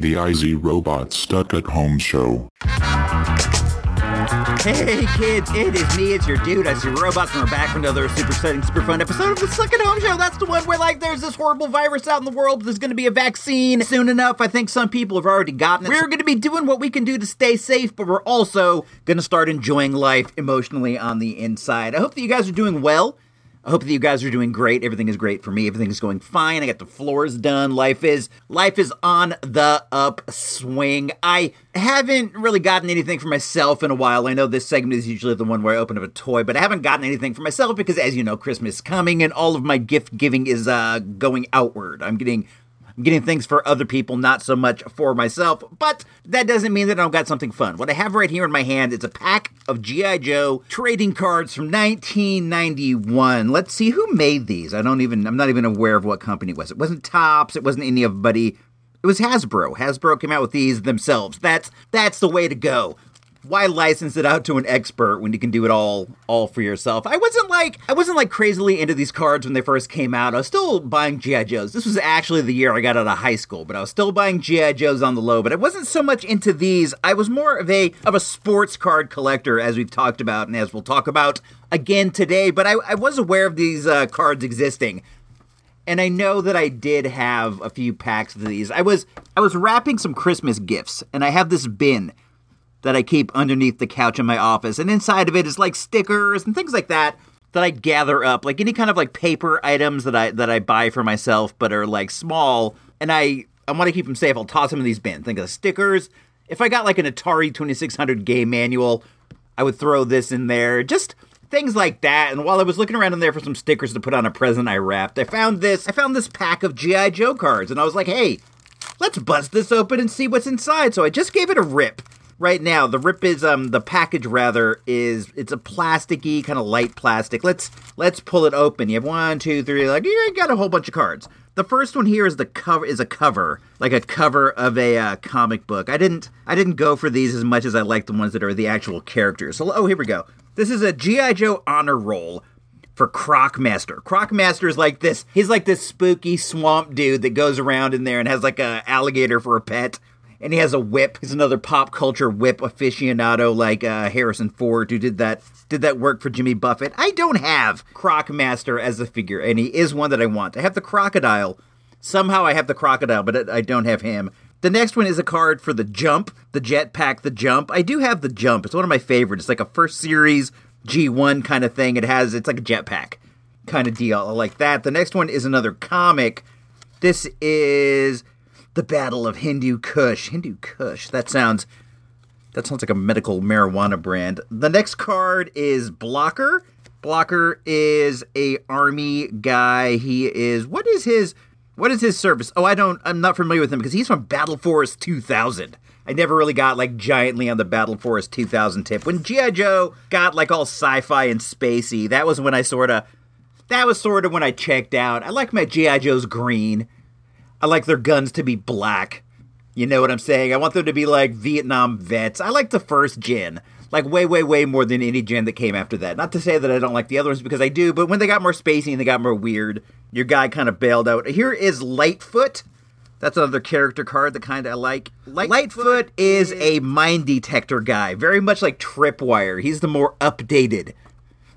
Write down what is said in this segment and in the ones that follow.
The IZ Robot Stuck at Home Show. Hey kids, it is me, it's your dude, I see robots, and we're back for another super exciting, super fun episode of the Stuck at Home Show. That's the one where, like, there's this horrible virus out in the world, there's gonna be a vaccine soon enough. I think some people have already gotten it. We're gonna be doing what we can do to stay safe, but we're also gonna start enjoying life emotionally on the inside. I hope that you guys are doing well. I hope that you guys are doing great. Everything is great for me. Everything is going fine. I got the floors done. Life is life is on the upswing. I haven't really gotten anything for myself in a while. I know this segment is usually the one where I open up a toy, but I haven't gotten anything for myself because as you know, Christmas is coming and all of my gift giving is uh going outward. I'm getting I'm getting things for other people, not so much for myself, but that doesn't mean that I don't got something fun. What I have right here in my hand is a pack of G.I. Joe trading cards from 1991. Let's see who made these. I don't even, I'm not even aware of what company it was. It wasn't Topps, it wasn't anybody. It was Hasbro. Hasbro came out with these themselves. That's that's the way to go why license it out to an expert when you can do it all all for yourself? I wasn't like I wasn't like crazily into these cards when they first came out. I was still buying GI Joes. This was actually the year I got out of high school, but I was still buying GI Joes on the low. But I wasn't so much into these. I was more of a of a sports card collector, as we've talked about and as we'll talk about again today. But I, I was aware of these uh, cards existing and I know that I did have a few packs of these. I was I was wrapping some Christmas gifts, and I have this bin that I keep underneath the couch in my office, and inside of it is like stickers and things like that that I gather up, like any kind of like paper items that I that I buy for myself, but are like small, and I I want to keep them safe. I'll toss them in these bins. Think of the stickers. If I got like an Atari 2600 game manual, I would throw this in there. Just things like that. And while I was looking around in there for some stickers to put on a present I wrapped, I found this. I found this pack of GI Joe cards, and I was like, hey, let's bust this open and see what's inside. So I just gave it a rip right now. The rip is um the package rather is it's a plasticky kind of light plastic. Let's let's pull it open. You have one, two, three. Like you got a whole bunch of cards. The first one here is the cover is a cover like a cover of a uh, comic book. I didn't I didn't go for these as much as I like the ones that are the actual characters. So oh here we go. This is a GI Joe honor roll for Crocmaster. Crocmaster is like this. He's like this spooky swamp dude that goes around in there and has like a alligator for a pet and he has a whip. He's another pop culture whip aficionado like uh, Harrison Ford, who did that did that work for Jimmy Buffett. I don't have Crocmaster as a figure, and he is one that I want. I have the crocodile. Somehow I have the crocodile, but I don't have him. The next one is a card for the jump, the jetpack, the jump. I do have the jump. It's one of my favorites. It's like a first series G1 kind of thing. It has it's like a jetpack kind of deal. I like that. The next one is another comic. This is the Battle of Hindu Kush. Hindu Kush. That sounds that sounds like a medical marijuana brand. The next card is Blocker. Blocker is a army guy. He is what is his what is his service? Oh, I don't I'm not familiar with him because he's from Battle Force 2000. I never really got like giantly on the Battle Force 2000 tip. When GI Joe got like all sci-fi and spacey, that was when I sort of that was sort of when I checked out. I like my GI Joes green. I like their guns to be black. You know what I'm saying? I want them to be like Vietnam vets. I like the first gen. Like way, way, way more than any gen that came after that. Not to say that I don't like the other ones because I do, but when they got more spacey and they got more weird, your guy kind of bailed out. Here is Lightfoot. That's another character card that kind of I like. Light- Lightfoot is a mine detector guy, very much like Tripwire. He's the more updated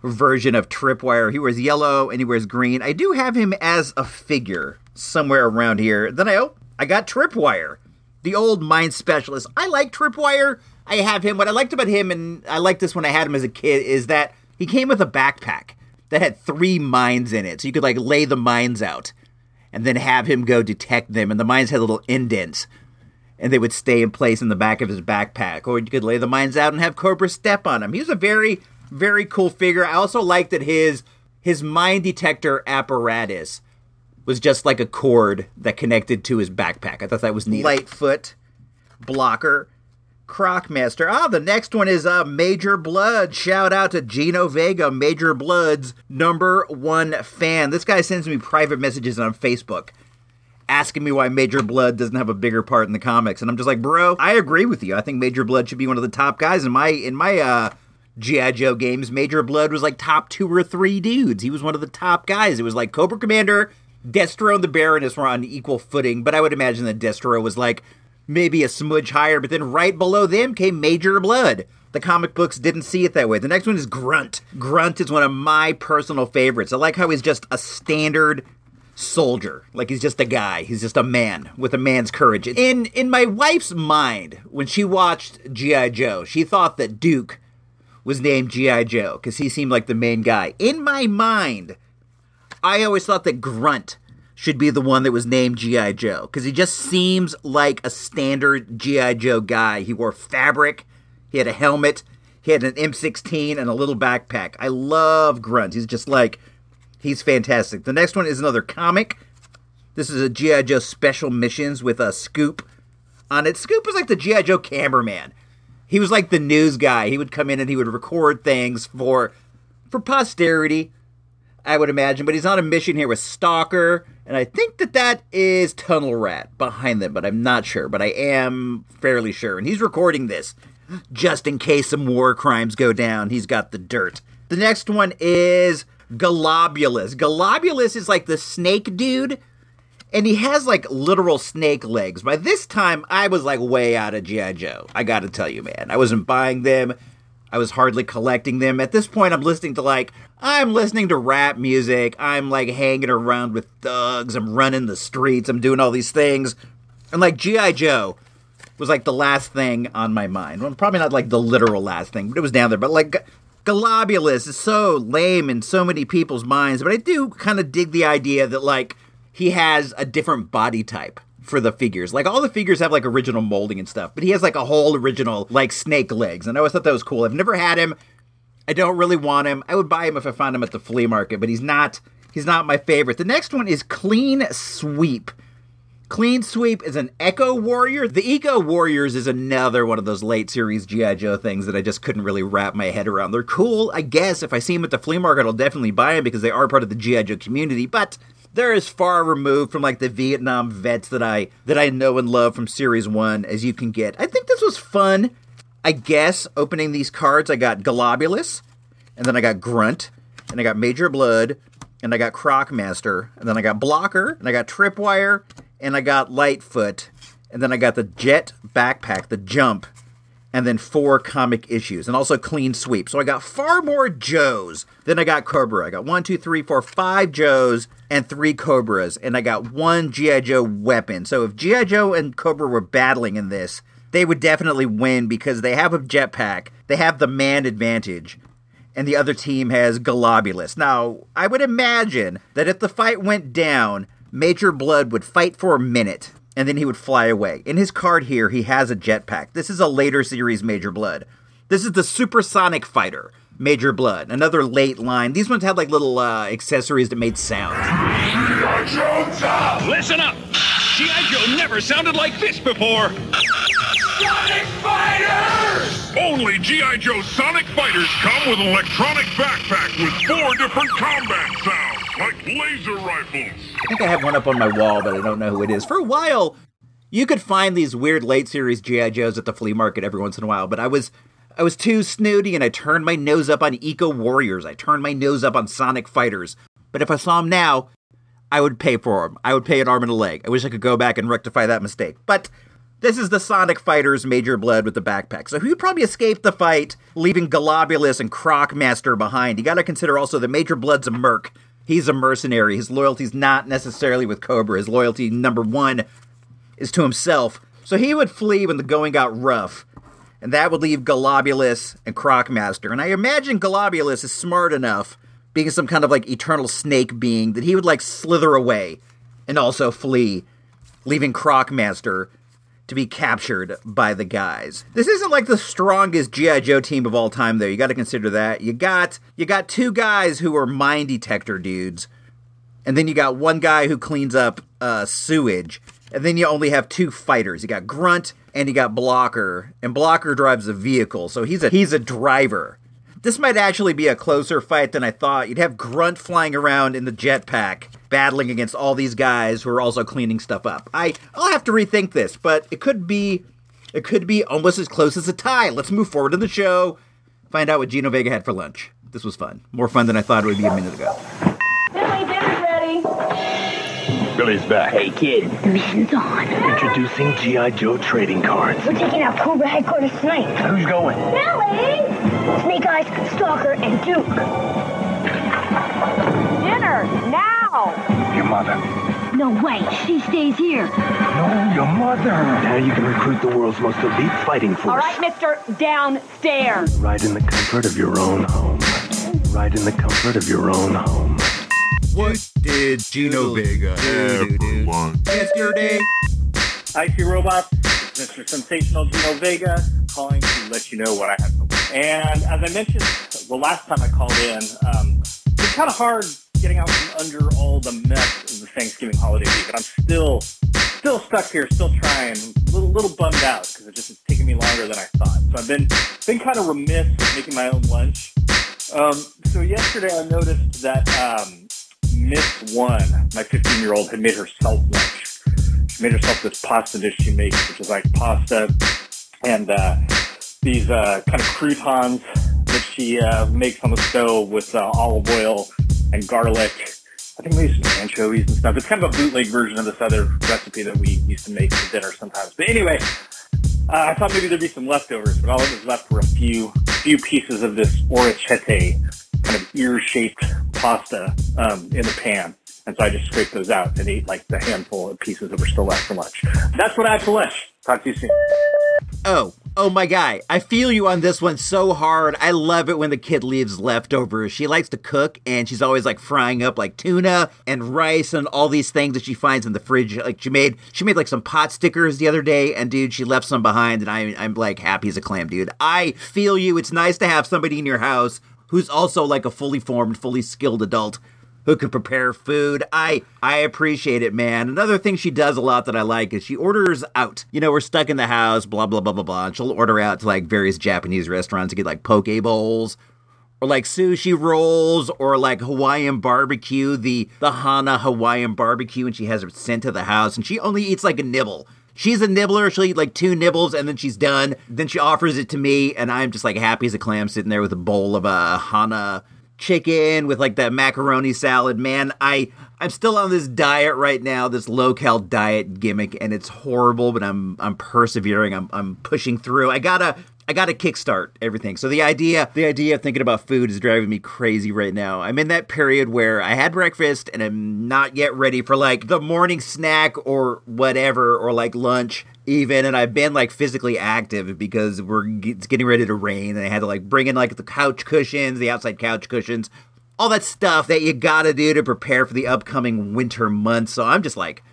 version of Tripwire. He wears yellow and he wears green. I do have him as a figure somewhere around here. Then I oh, I got Tripwire, the old mind specialist. I like Tripwire. I have him. What I liked about him, and I liked this when I had him as a kid, is that he came with a backpack that had three mines in it, so you could like lay the mines out, and then have him go detect them. And the mines had little indents, and they would stay in place in the back of his backpack. Or you could lay the mines out and have Cobra step on him. He was a very, very cool figure. I also liked that his his mine detector apparatus was just like a cord that connected to his backpack. I thought that was neat. Lightfoot, blocker, Crocmaster. Ah, the next one is uh, Major Blood. Shout out to Gino Vega, Major Blood's number one fan. This guy sends me private messages on Facebook asking me why Major Blood doesn't have a bigger part in the comics, and I'm just like, bro, I agree with you. I think Major Blood should be one of the top guys in my in my uh, GI Joe games. Major Blood was like top two or three dudes. He was one of the top guys. It was like Cobra Commander, Destro and the Baroness were on equal footing, but I would imagine that Destro was like maybe a smudge higher, but then right below them came Major Blood. The comic books didn't see it that way. The next one is Grunt. Grunt is one of my personal favorites. I like how he's just a standard soldier. Like he's just a guy. He's just a man with a man's courage. In in my wife's mind, when she watched G.I. Joe, she thought that Duke was named G.I. Joe because he seemed like the main guy. In my mind, I always thought that Grunt should be the one that was named G.I. Joe because he just seems like a standard G.I. Joe guy. He wore fabric, he had a helmet, he had an M16 and a little backpack. I love Grunt. He's just like, he's fantastic. The next one is another comic. This is a G.I. Joe special missions with a Scoop on it. Scoop was like the G.I. Joe cameraman. He was like the news guy. He would come in and he would record things for for posterity I would imagine. But he's on a mission here with Stalker, and I think that that is Tunnel Rat behind them, but I'm not sure. But I am fairly sure. And he's recording this just in case some war crimes go down. He's got the dirt. The next one is Golobulus. Golobulus is like the snake dude, and he has like literal snake legs. By this time, I was like way out of G.I. Joe. I gotta tell you, man. I wasn't buying them. I was hardly collecting them. At this point, I'm listening to like, I'm listening to rap music. I'm like hanging around with thugs. I'm running the streets. I'm doing all these things. And like G.I. Joe was like the last thing on my mind. Well, probably not like the literal last thing, but it was down there. But like, Golobulus is so lame in so many people's minds. But I do kind of dig the idea that like, he has a different body type for the figures. Like all the figures have like original molding and stuff, but he has like a whole original like snake legs. And I always thought that was cool. I've never had him. I don't really want him. I would buy him if I found him at the flea market, but he's not he's not my favorite. The next one is Clean Sweep. Clean Sweep is an Eco Warrior. The Eco Warriors is another one of those late series G.I. Joe things that I just couldn't really wrap my head around. They're cool, I guess. If I see them at the flea market, I'll definitely buy them because they are part of the G.I. Joe community, but they're as far removed from like the Vietnam vets that I that I know and love from series 1 as you can get. I think this was fun. I guess opening these cards I got Golobulus and then I got Grunt and I got Major Blood and I got Crocmaster and then I got Blocker and I got Tripwire and I got Lightfoot and then I got the Jet backpack, the Jump and then four comic issues, and also clean sweep. So I got far more Joes than I got Cobra. I got one, two, three, four, five Joes and three Cobras, and I got one G.I. Joe weapon. So if G.I. Joe and Cobra were battling in this, they would definitely win because they have a jetpack, they have the man advantage, and the other team has Golobulus. Now, I would imagine that if the fight went down, Major Blood would fight for a minute and then he would fly away. In his card here, he has a jetpack. This is a later series Major Blood. This is the Supersonic Fighter, Major Blood. Another late line. These ones had like little uh, accessories that made sound. Listen up! G.I. Joe never sounded like this before! Sonic Fighters! Only G.I. Joe Sonic Fighters come with an electronic backpack with four different combat sounds, like laser rifles. I think I have one up on my wall, but I don't know who it is. For a while, you could find these weird late series GI Joes at the flea market every once in a while, but I was I was too snooty and I turned my nose up on Eco Warriors. I turned my nose up on Sonic Fighters. But if I saw them now, I would pay for them. I would pay an arm and a leg. I wish I could go back and rectify that mistake. But this is the Sonic Fighters Major Blood with the backpack. So he probably escaped the fight, leaving Golobulus and Crocmaster behind. You gotta consider also that Major Blood's a merc. He's a mercenary. His loyalty's not necessarily with Cobra. His loyalty, number one, is to himself. So he would flee when the going got rough. And that would leave Golobulus and Crocmaster. And I imagine Golobulus is smart enough, being some kind of like eternal snake being, that he would like slither away and also flee, leaving Crocmaster to be captured by the guys. This isn't like the strongest GI Joe team of all time though. You got to consider that. You got you got two guys who are mine detector dudes. And then you got one guy who cleans up uh, sewage. And then you only have two fighters. You got Grunt and you got Blocker. And Blocker drives a vehicle, so he's a he's a driver. This might actually be a closer fight than I thought. You'd have Grunt flying around in the jetpack, battling against all these guys who are also cleaning stuff up. I I'll have to rethink this, but it could be it could be almost as close as a tie. Let's move forward in the show. Find out what Gino Vega had for lunch. This was fun. More fun than I thought it would be a minute ago. Billy, dinner's ready. Billy's back. Hey, kid. The mission's on. Introducing G.I. Joe trading cards. We're taking out Cobra headquarters tonight. Who's going? Billy! Snake Eyes, Stalker, and Duke. Dinner, now! Your mother. No way, she stays here. No, your mother. Now you can recruit the world's most elite fighting force. All right, mister, downstairs. Right in the comfort of your own home. Right in the comfort of your own home. What did Gino Vega Ever want. yesterday? IC Robots, Mr. Sensational Gino Vega, calling to let you know what I have for lunch. And as I mentioned the last time I called in, um, it's kind of hard getting out from under all the mess of the Thanksgiving holiday week, and I'm still, still stuck here, still trying, a little, little bummed out because it just it's taking me longer than I thought. So I've been, been kind of remiss making my own lunch. Um, so yesterday I noticed that um, Miss One, my 15 year old, had made herself lunch. She made herself this pasta dish she makes, which is like pasta and uh, these uh, kind of croutons that she uh, makes on the stove with uh, olive oil and garlic. I think maybe some anchovies and stuff. It's kind of a bootleg version of this other recipe that we used to make for dinner sometimes. But anyway, uh, I thought maybe there'd be some leftovers, but all that was left were a few few pieces of this orecchiette kind of ear-shaped pasta um, in the pan. And so I just scraped those out and ate like the handful of pieces that were still left for lunch. That's what I had for lunch. Talk to you soon. Oh, oh my guy. I feel you on this one so hard. I love it when the kid leaves leftovers. She likes to cook and she's always like frying up like tuna and rice and all these things that she finds in the fridge. Like she made she made like some pot stickers the other day and dude, she left some behind and I I'm like happy as a clam, dude. I feel you. It's nice to have somebody in your house who's also like a fully formed, fully skilled adult who can prepare food. I I appreciate it, man. Another thing she does a lot that I like is she orders out. You know, we're stuck in the house, blah blah blah blah blah. And she'll order out to like various Japanese restaurants to get like poke bowls. Or like sushi rolls, or like Hawaiian barbecue, the the Hana Hawaiian barbecue, and she has it sent to the house, and she only eats like a nibble. She's a nibbler. She'll eat like two nibbles and then she's done. Then she offers it to me, and I'm just like happy as a clam sitting there with a bowl of a Hana chicken with like that macaroni salad. Man, I I'm still on this diet right now, this low cal diet gimmick, and it's horrible, but I'm I'm persevering. I'm I'm pushing through. I gotta I gotta kickstart everything. So the idea the idea of thinking about food is driving me crazy right now. I'm in that period where I had breakfast and I'm not yet ready for like the morning snack or whatever or like lunch even and I've been like physically active because we're it's getting ready to rain and I had to like bring in like the couch cushions, the outside couch cushions, all that stuff that you gotta do to prepare for the upcoming winter months. So I'm just like,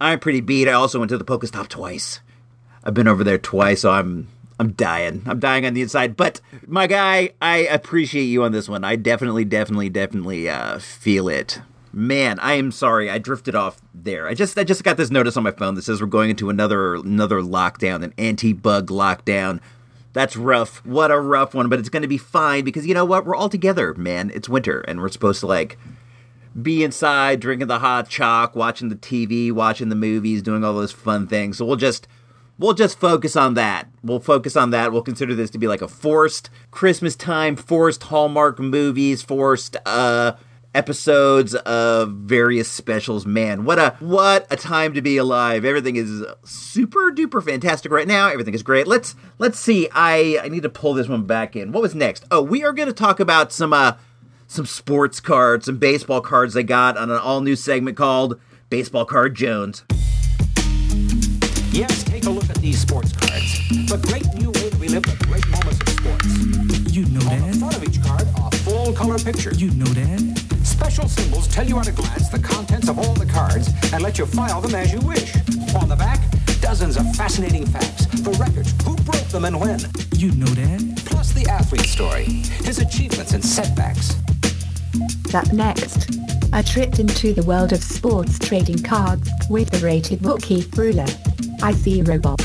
I'm pretty beat. I also went to the Pokestop twice. I've been over there twice, so I'm I'm dying. I'm dying on the inside. But my guy, I appreciate you on this one. I definitely, definitely, definitely uh, feel it. Man, I am sorry. I drifted off there. I just I just got this notice on my phone that says we're going into another another lockdown, an anti-bug lockdown. That's rough. What a rough one, but it's going to be fine because you know what? We're all together, man. It's winter and we're supposed to like be inside drinking the hot chalk, watching the TV, watching the movies, doing all those fun things. So we'll just we'll just focus on that. We'll focus on that. We'll consider this to be like a forced Christmas time, forced Hallmark movies, forced uh episodes of various specials. Man, what a what a time to be alive. Everything is super duper fantastic right now. Everything is great. Let's let's see. I I need to pull this one back in. What was next? Oh, we are going to talk about some uh some sports cards, some baseball cards they got on an all new segment called Baseball Card Jones. Yes, take a look at these sports cards. The great new way to relive the great moments of sports. You know On that? the front of each card are full color pictures. You know that? Special symbols tell you at a glance the contents of all the cards and let you file them as you wish. On the back, dozens of fascinating facts, the records, who broke them and when, You know that? plus the athlete's story, his achievements and setbacks. Up next, a trip into the world of sports trading cards with the rated bookie ruler. I see robots.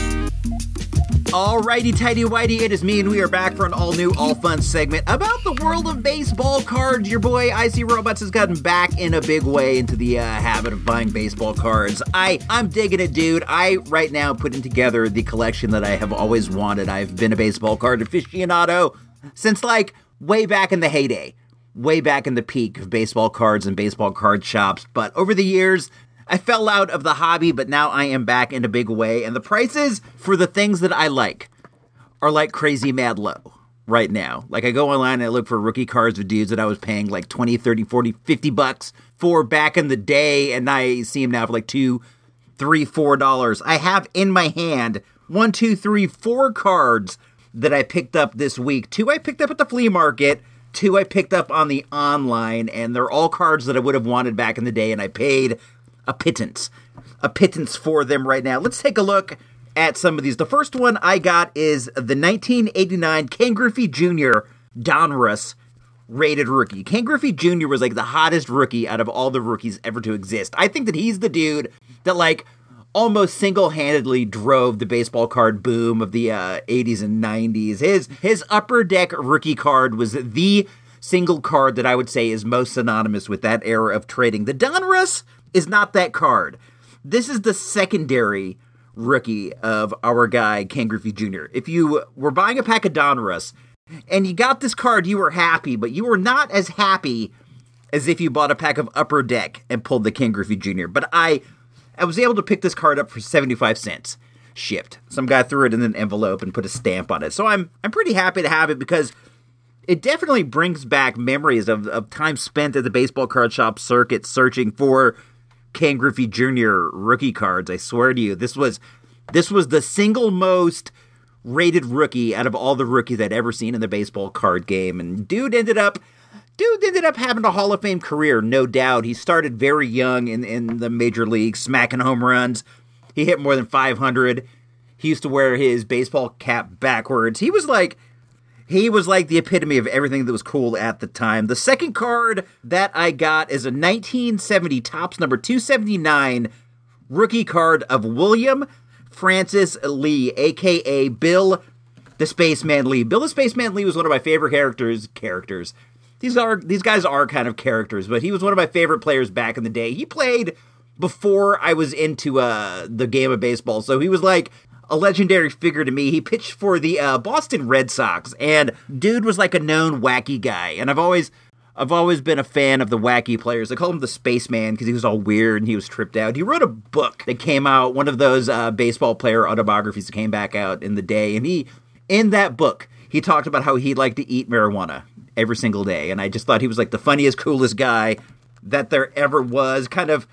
Alrighty, tighty whitey, it is me, and we are back for an all new, all fun segment about the world of baseball cards. Your boy IC Robots has gotten back in a big way into the uh, habit of buying baseball cards. I I'm digging it, dude. I right now putting together the collection that I have always wanted. I've been a baseball card aficionado since like way back in the heyday, way back in the peak of baseball cards and baseball card shops. But over the years, I fell out of the hobby, but now I am back in a big way. And the prices for the things that I like are like crazy mad low right now. Like I go online and I look for rookie cards of dudes that I was paying like 20, 30, 40, 50 bucks for back in the day. And I see them now for like two, three, four dollars. I have in my hand one, two, three, four cards that I picked up this week. Two I picked up at the flea market. Two I picked up on the online, and they're all cards that I would have wanted back in the day, and I paid a pittance. A pittance for them right now. Let's take a look at some of these. The first one I got is the 1989 Ken Griffey Jr. Donruss rated rookie. Ken Griffey Jr. was like the hottest rookie out of all the rookies ever to exist. I think that he's the dude that like almost single-handedly drove the baseball card boom of the uh, 80s and 90s. His his upper deck rookie card was the single card that I would say is most synonymous with that era of trading. The Donruss is not that card. This is the secondary rookie of our guy Ken Griffey Jr. If you were buying a pack of Donruss and you got this card, you were happy, but you were not as happy as if you bought a pack of Upper Deck and pulled the Ken Griffey Jr. But I I was able to pick this card up for 75 cents shipped. Some guy threw it in an envelope and put a stamp on it. So I'm I'm pretty happy to have it because it definitely brings back memories of, of time spent at the baseball card shop circuit searching for Ken Griffey Jr. rookie cards. I swear to you, this was this was the single most rated rookie out of all the rookies I'd ever seen in the baseball card game. And dude ended up dude ended up having a Hall of Fame career, no doubt. He started very young in, in the major leagues, smacking home runs. He hit more than 500. He used to wear his baseball cap backwards. He was like he was like the epitome of everything that was cool at the time. The second card that I got is a 1970 Topps number 279 rookie card of William Francis Lee, aka Bill the Spaceman Lee. Bill the Spaceman Lee was one of my favorite characters. Characters. These are these guys are kind of characters, but he was one of my favorite players back in the day. He played before I was into uh, the game of baseball, so he was like a legendary figure to me. He pitched for the uh, Boston Red Sox, and dude was like a known wacky guy. And I've always, I've always been a fan of the wacky players. I call him the Spaceman because he was all weird and he was tripped out. He wrote a book that came out, one of those uh, baseball player autobiographies that came back out in the day, and he, in that book, he talked about how he'd like to eat marijuana every single day, and I just thought he was like the funniest, coolest guy that there ever was. Kind of,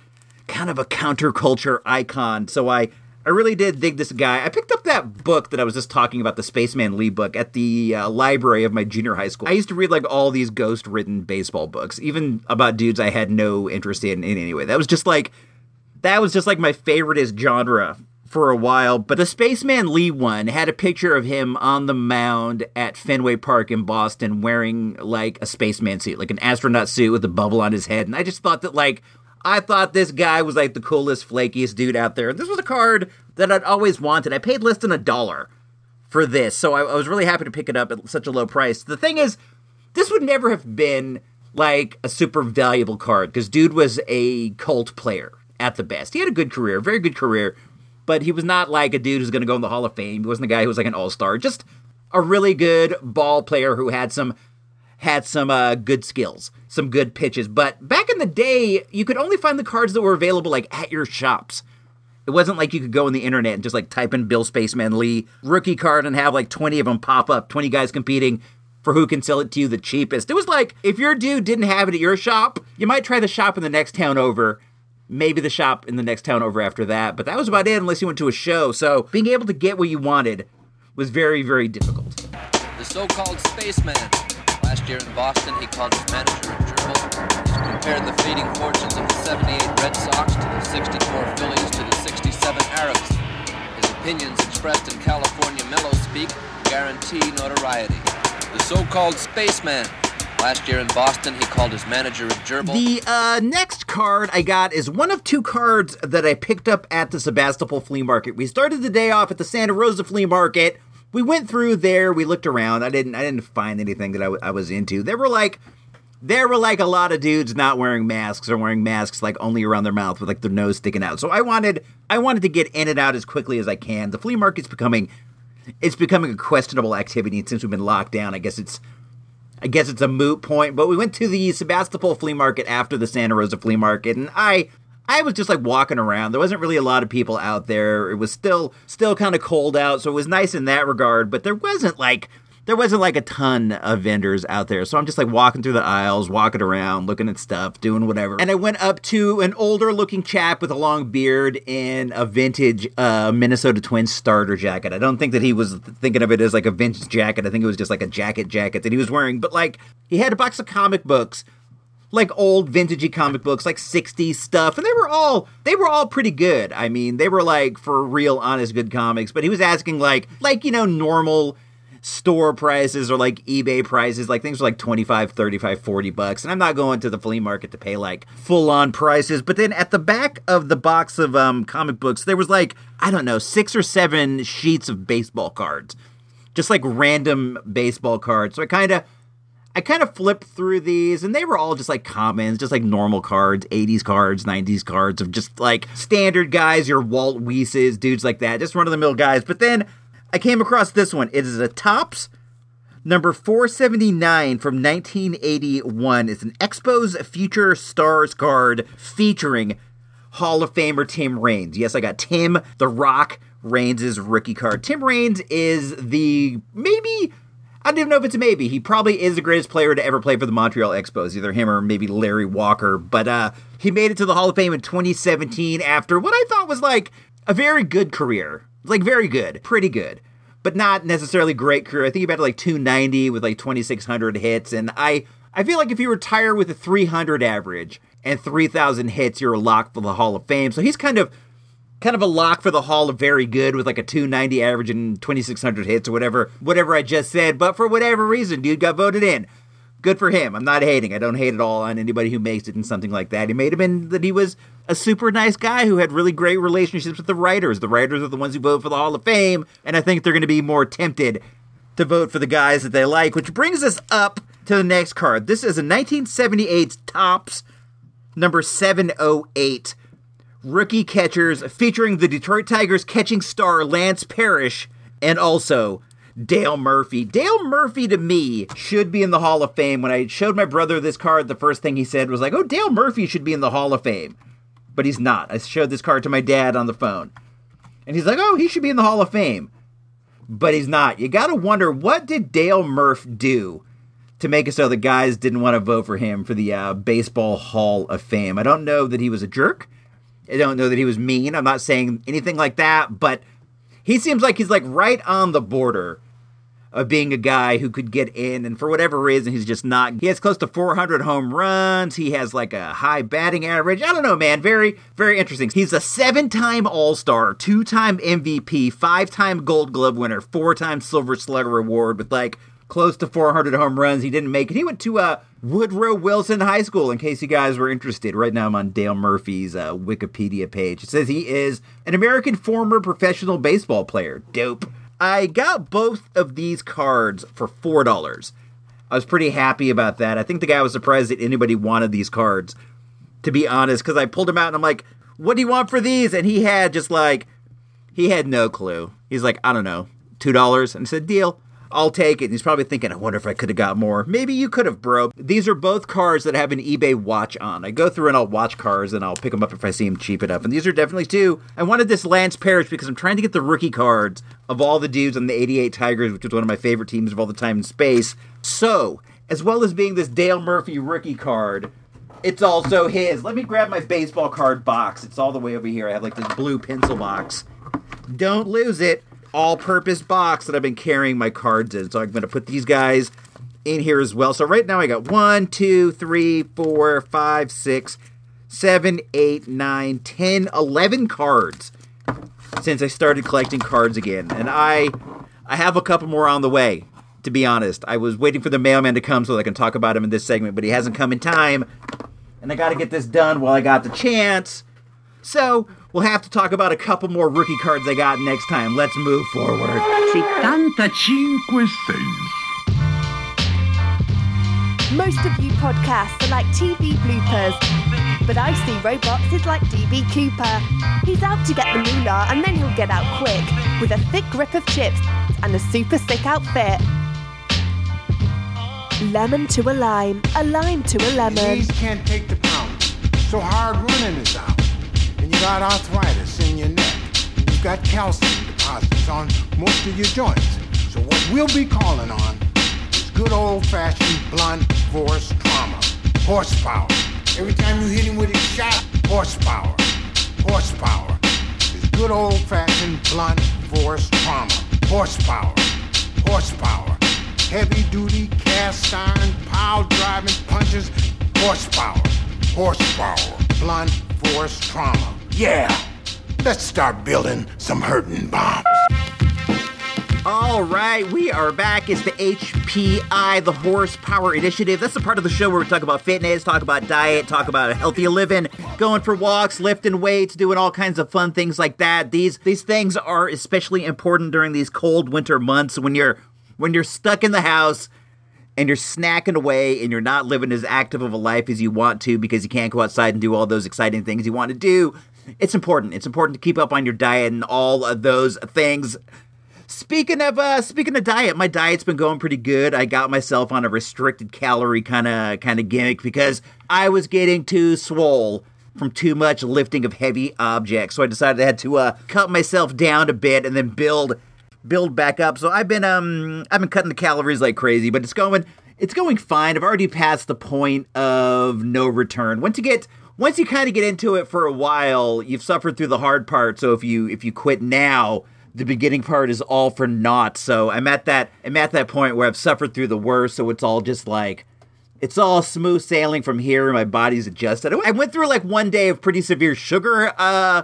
kind of a counterculture icon. So I I really did dig this guy. I picked up that book that I was just talking about, the Spaceman Lee book, at the uh, library of my junior high school. I used to read like all these ghost written baseball books, even about dudes I had no interest in in any way. That was just like that was just like my favoriteest genre for a while. But the Spaceman Lee one had a picture of him on the mound at Fenway Park in Boston wearing like a spaceman suit, like an astronaut suit with a bubble on his head. And I just thought that like I thought this guy was like the coolest, flakiest dude out there. This was a card that I'd always wanted. I paid less than a dollar for this, so I, I, was really happy to pick it up at such a low price. The thing is, this would never have been like a super valuable card because dude was a cult player at the best. He had a good career, very good career, but he was not like a dude who's going to go in the Hall of Fame. He wasn't a guy who was like an all star. Just a really good ball player who had some had some uh, good skills, some good pitches. But back in the day, you could only find the cards that were available like at your shops. It wasn't like you could go on the internet and just like type in Bill Spaceman Lee rookie card and have like 20 of them pop up, 20 guys competing for who can sell it to you the cheapest. It was like if your dude didn't have it at your shop, you might try the shop in the next town over, maybe the shop in the next town over after that, but that was about it unless you went to a show. So being able to get what you wanted was very, very difficult. The so called Spaceman Last year in Boston, he called his manager a gerbil. He's compared the fading fortunes of the 78 Red Sox to the 64 Phillies to the 67 Arabs. His opinions expressed in California mellow speak guarantee notoriety. The so-called spaceman. Last year in Boston, he called his manager a gerbil. The uh, next card I got is one of two cards that I picked up at the Sebastopol Flea Market. We started the day off at the Santa Rosa Flea Market we went through there. We looked around. I didn't. I didn't find anything that I, w- I was into. There were like, there were like a lot of dudes not wearing masks or wearing masks like only around their mouth with like their nose sticking out. So I wanted, I wanted to get in and out as quickly as I can. The flea market's becoming, it's becoming a questionable activity and since we've been locked down. I guess it's, I guess it's a moot point. But we went to the Sebastopol flea market after the Santa Rosa flea market, and I, I was just like walking around. There wasn't really a lot of people out there. It was still still kind of cold out, so it was nice in that regard, but there wasn't like there wasn't like a ton of vendors out there. So I'm just like walking through the aisles, walking around, looking at stuff, doing whatever. And I went up to an older looking chap with a long beard in a vintage uh, Minnesota Twins starter jacket. I don't think that he was thinking of it as like a vintage jacket. I think it was just like a jacket jacket that he was wearing. But like he had a box of comic books like old vintagey comic books, like 60s stuff, and they were all they were all pretty good. I mean, they were like for real honest good comics, but he was asking like like, you know, normal store prices or like eBay prices, like things are like 25, 35, 40 bucks. And I'm not going to the flea market to pay like full on prices. But then at the back of the box of um, comic books, there was like, I don't know, six or seven sheets of baseball cards. Just like random baseball cards. So I kind of I kind of flipped through these and they were all just like commons, just like normal cards, 80s cards, 90s cards of just like standard guys, your Walt Weisses, dudes like that, just run of the mill guys. But then I came across this one. It is a Topps number 479 from 1981. It's an Expos Future Stars card featuring Hall of Famer Tim Raines. Yes, I got Tim the Rock Raines' rookie card. Tim Raines is the maybe I don't even know if it's a maybe. He probably is the greatest player to ever play for the Montreal Expos, either him or maybe Larry Walker. But uh, he made it to the Hall of Fame in 2017 after what I thought was like a very good career. Like very good, pretty good, but not necessarily great career. I think he batted like 290 with like 2,600 hits, and I I feel like if you retire with a 300 average and 3,000 hits, you're a lock for the Hall of Fame. So he's kind of kind of a lock for the Hall of Very Good with like a 290 average and 2,600 hits or whatever, whatever I just said. But for whatever reason, dude got voted in. Good for him. I'm not hating. I don't hate at all on anybody who makes it in something like that. He made him in that he was a super nice guy who had really great relationships with the writers. The writers are the ones who vote for the Hall of Fame, and I think they're going to be more tempted to vote for the guys that they like, which brings us up to the next card. This is a 1978 Topps number 708 rookie catchers featuring the Detroit Tigers catching star Lance Parrish and also Dale Murphy. Dale Murphy to me should be in the Hall of Fame. When I showed my brother this card, the first thing he said was like, "Oh, Dale Murphy should be in the Hall of Fame." But he's not. I showed this card to my dad on the phone. And he's like, "Oh, he should be in the Hall of Fame." But he's not. You got to wonder what did Dale Murph do to make it so the guys didn't want to vote for him for the uh, Baseball Hall of Fame. I don't know that he was a jerk. I don't know that he was mean. I'm not saying anything like that, but he seems like he's like right on the border of being a guy who could get in, and for whatever reason, he's just not. He has close to 400 home runs. He has like a high batting average. I don't know, man. Very, very interesting. He's a seven time All Star, two time MVP, five time Gold Glove winner, four time Silver Slugger Award with like close to 400 home runs. He didn't make it. He went to uh, Woodrow Wilson High School, in case you guys were interested. Right now, I'm on Dale Murphy's uh, Wikipedia page. It says he is an American former professional baseball player. Dope. I got both of these cards for $4. I was pretty happy about that. I think the guy was surprised that anybody wanted these cards, to be honest, because I pulled him out and I'm like, what do you want for these? And he had just like, he had no clue. He's like, I don't know, $2. And I said, deal. I'll take it. And he's probably thinking, I wonder if I could have got more. Maybe you could have, bro. These are both cars that have an eBay watch on. I go through and I'll watch cars and I'll pick them up if I see them cheap enough. And these are definitely two. I wanted this Lance Parrish because I'm trying to get the rookie cards of all the dudes on the 88 Tigers, which was one of my favorite teams of all the time in space. So, as well as being this Dale Murphy rookie card, it's also his. Let me grab my baseball card box. It's all the way over here. I have like this blue pencil box. Don't lose it all purpose box that I've been carrying my cards in. So I'm going to put these guys in here as well. So right now I got one, two, three, four, five, six, seven, eight, nine, ten, eleven cards since I started collecting cards again. And I I have a couple more on the way. To be honest, I was waiting for the mailman to come so that I can talk about him in this segment, but he hasn't come in time. And I got to get this done while I got the chance. So, we'll have to talk about a couple more rookie cards I got next time. Let's move forward. 75 cents. Most of you podcasts are like TV bloopers, but I see Robots is like DB Cooper. He's out to get the moolah and then he'll get out quick with a thick grip of chips and a super sick outfit. Lemon to a lime, a lime to a lemon. Knees can't take the pound, so hard running is out. Got arthritis in your neck. You've got calcium deposits on most of your joints. So what we'll be calling on is good old-fashioned blunt force trauma. Horsepower. Every time you hit him with a shot, horsepower. Horsepower. It's good old-fashioned blunt force trauma. Horsepower. Horsepower. Heavy-duty cast iron pile driving punches. Horsepower. Horsepower. Blunt force trauma. Yeah. Let's start building some hurting bombs. All right, we are back. It's the HPI, the Horsepower Initiative. That's the part of the show where we talk about fitness, talk about diet, talk about a healthy living, going for walks, lifting weights, doing all kinds of fun things like that. These these things are especially important during these cold winter months when you're when you're stuck in the house and you're snacking away and you're not living as active of a life as you want to because you can't go outside and do all those exciting things you want to do. It's important. It's important to keep up on your diet and all of those things. Speaking of uh speaking of diet, my diet's been going pretty good. I got myself on a restricted calorie kind of kind of gimmick because I was getting too swole from too much lifting of heavy objects. So I decided I had to uh, cut myself down a bit and then build build back up. So I've been um I've been cutting the calories like crazy, but it's going it's going fine. I've already passed the point of no return. Once you get once you kind of get into it for a while, you've suffered through the hard part. So if you if you quit now, the beginning part is all for naught. So I'm at that I'm at that point where I've suffered through the worst, so it's all just like it's all smooth sailing from here my body's adjusted. I went through like one day of pretty severe sugar uh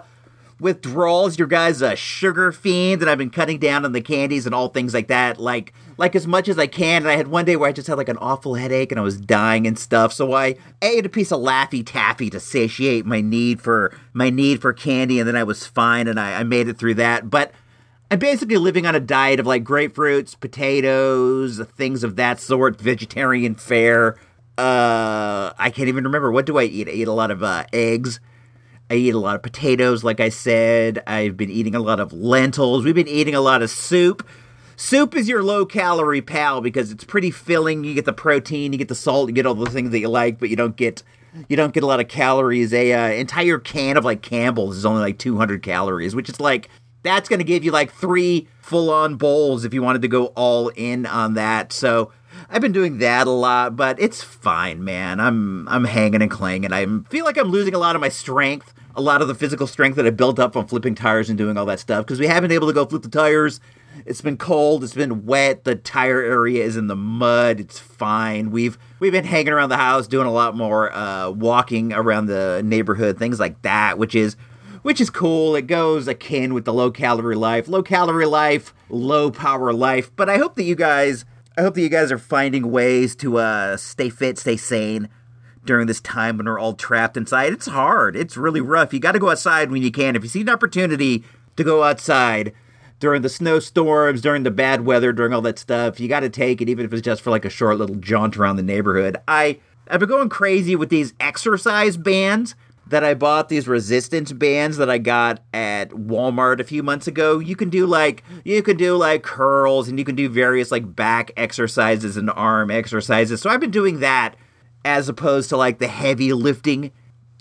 withdrawals. Your guy's a sugar fiend and I've been cutting down on the candies and all things like that. Like like as much as I can. And I had one day where I just had like an awful headache and I was dying and stuff. So I ate a piece of Laffy Taffy to satiate my need for my need for candy, and then I was fine and I, I made it through that. But I'm basically living on a diet of like grapefruits, potatoes, things of that sort, vegetarian fare. Uh, I can't even remember what do I eat. I eat a lot of uh, eggs. I eat a lot of potatoes, like I said. I've been eating a lot of lentils. We've been eating a lot of soup. Soup is your low calorie pal because it's pretty filling. You get the protein, you get the salt, you get all the things that you like, but you don't get you don't get a lot of calories. A uh, entire can of like Campbell's is only like 200 calories, which is like that's going to give you like three full on bowls if you wanted to go all in on that. So I've been doing that a lot, but it's fine, man. I'm I'm hanging and clanging. I feel like I'm losing a lot of my strength, a lot of the physical strength that I built up on flipping tires and doing all that stuff because we haven't been able to go flip the tires. It's been cold, it's been wet, the tire area is in the mud. It's fine. We've we've been hanging around the house doing a lot more uh, walking around the neighborhood, things like that, which is which is cool. It goes akin with the low calorie life, low calorie life, low power life. But I hope that you guys, I hope that you guys are finding ways to uh, stay fit, stay sane during this time when we're all trapped inside. It's hard. It's really rough. You got to go outside when you can. If you see an opportunity to go outside during the snowstorms, during the bad weather, during all that stuff, you got to take it, even if it's just for like a short little jaunt around the neighborhood. I I've been going crazy with these exercise bands that I bought these resistance bands that I got at Walmart a few months ago. You can do like you can do like curls and you can do various like back exercises and arm exercises. So I've been doing that as opposed to like the heavy lifting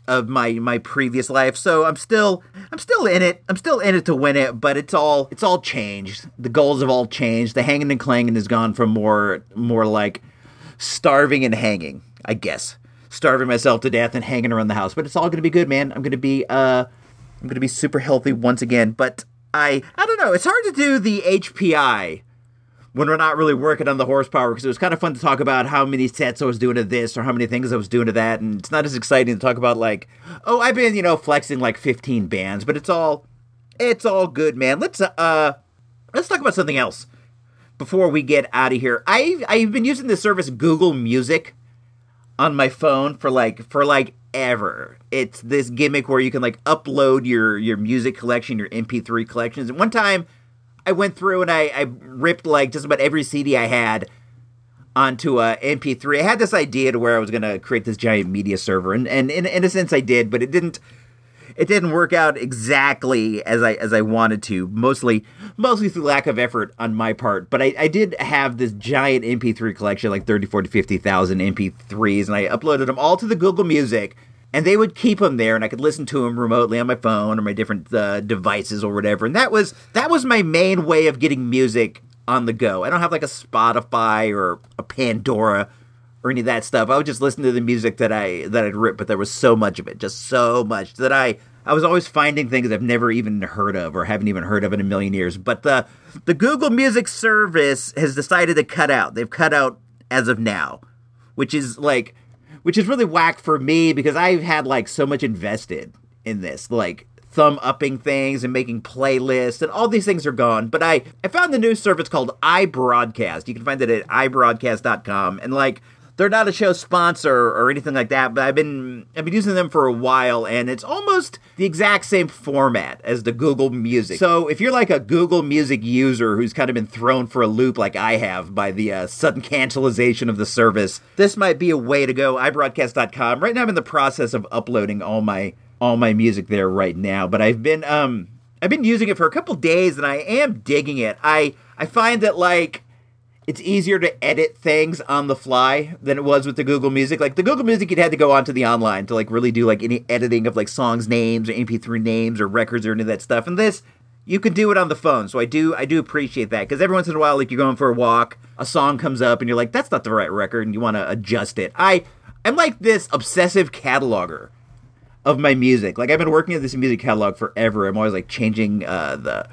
of my my previous life. So I'm still I'm still in it. I'm still in it to win it, but it's all it's all changed. The goals have all changed. The hanging and clanging has gone from more more like starving and hanging, I guess starving myself to death and hanging around the house. But it's all going to be good, man. I'm going to be uh I'm going to be super healthy once again. But I I don't know. It's hard to do the HPI when we're not really working on the horsepower because it was kind of fun to talk about how many sets I was doing to this or how many things I was doing to that, and it's not as exciting to talk about like, oh, I've been you know flexing like 15 bands, but it's all it's all good, man. Let's uh let's talk about something else before we get out of here. I I've been using the service Google Music on my phone for like for like ever. It's this gimmick where you can like upload your your music collection, your MP3 collections. And one time I went through and I, I ripped like just about every CD I had onto a MP3. I had this idea to where I was gonna create this giant media server, and, and in, in a sense I did, but it didn't it didn't work out exactly as I as I wanted to. Mostly mostly through lack of effort on my part. But I, I did have this giant MP3 collection, like 30, 40, 50,000 MP3s, and I uploaded them all to the Google Music. and they would keep them there and i could listen to them remotely on my phone or my different uh, devices or whatever and that was that was my main way of getting music on the go i don't have like a spotify or a pandora or any of that stuff i would just listen to the music that i that i'd ripped but there was so much of it just so much that i i was always finding things i've never even heard of or haven't even heard of in a million years but the the google music service has decided to cut out they've cut out as of now which is like which is really whack for me because I've had like so much invested in this, like thumb upping things and making playlists and all these things are gone. But I, I found the new service called iBroadcast. You can find it at ibroadcast.com. And like they're not a show sponsor or anything like that, but I've been I've been using them for a while, and it's almost the exact same format as the Google Music. So if you're like a Google Music user who's kind of been thrown for a loop like I have by the uh, sudden cancellation of the service, this might be a way to go. iBroadcast.com. Right now, I'm in the process of uploading all my all my music there right now, but I've been um I've been using it for a couple days, and I am digging it. I I find that like it's easier to edit things on the fly than it was with the Google Music. Like the Google Music, you'd had to go onto the online to like really do like any editing of like songs names or MP3 names or records or any of that stuff. And this, you can do it on the phone. So I do, I do appreciate that because every once in a while, like you're going for a walk, a song comes up and you're like, that's not the right record, and you want to adjust it. I, I'm like this obsessive cataloger of my music. Like I've been working at this music catalog forever. I'm always like changing uh, the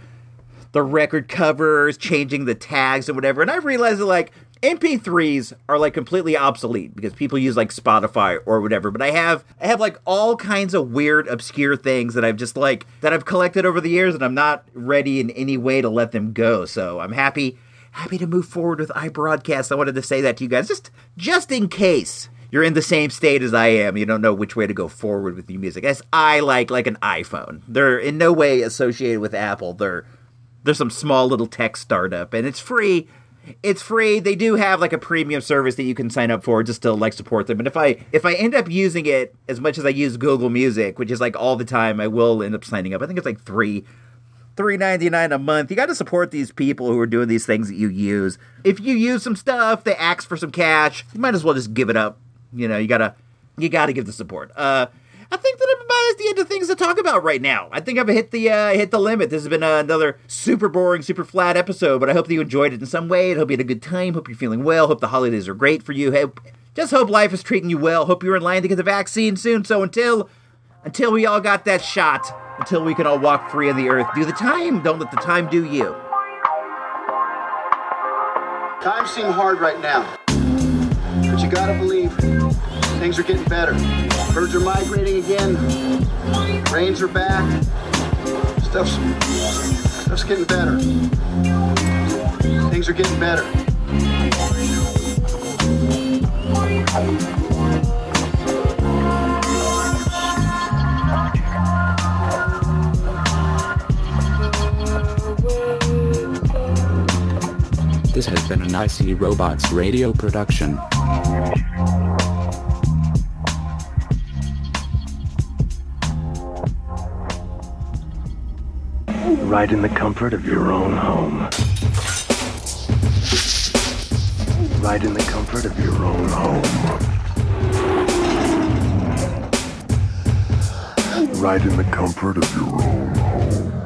the record covers, changing the tags and whatever. And I realized that like MP3s are like completely obsolete because people use like Spotify or whatever. But I have I have like all kinds of weird, obscure things that I've just like that I've collected over the years, and I'm not ready in any way to let them go. So I'm happy happy to move forward with iBroadcast. I wanted to say that to you guys just just in case you're in the same state as I am. You don't know which way to go forward with your music. As I like like an iPhone. They're in no way associated with Apple. They're there's some small little tech startup and it's free. It's free. They do have like a premium service that you can sign up for just to like support them. But if i if i end up using it as much as i use google music which is like all the time i will end up signing up. I think it's like three 399 a month. You got to support these people who are doing these things that you use. If you use some stuff they ask for some cash you might as well just give it up. You know you gotta you gotta give the support. Uh I think that I'm about at the end of things to talk about right now. I think I've hit the uh, hit the limit. This has been uh, another super boring, super flat episode, but I hope that you enjoyed it in some way. I hope you had a good time. Hope you're feeling well. Hope the holidays are great for you. Just hope life is treating you well. Hope you're in line to get the vaccine soon. So until until we all got that shot, until we can all walk free on the earth, do the time. Don't let the time do you. Times seem hard right now, but you gotta believe things are getting better. Birds are migrating again. Rains are back. Stuff's stuff's getting better. Things are getting better. This has been an IC Robots radio production. Right in the comfort of your own home. Right in the comfort of your own home. Right in the comfort of your own home.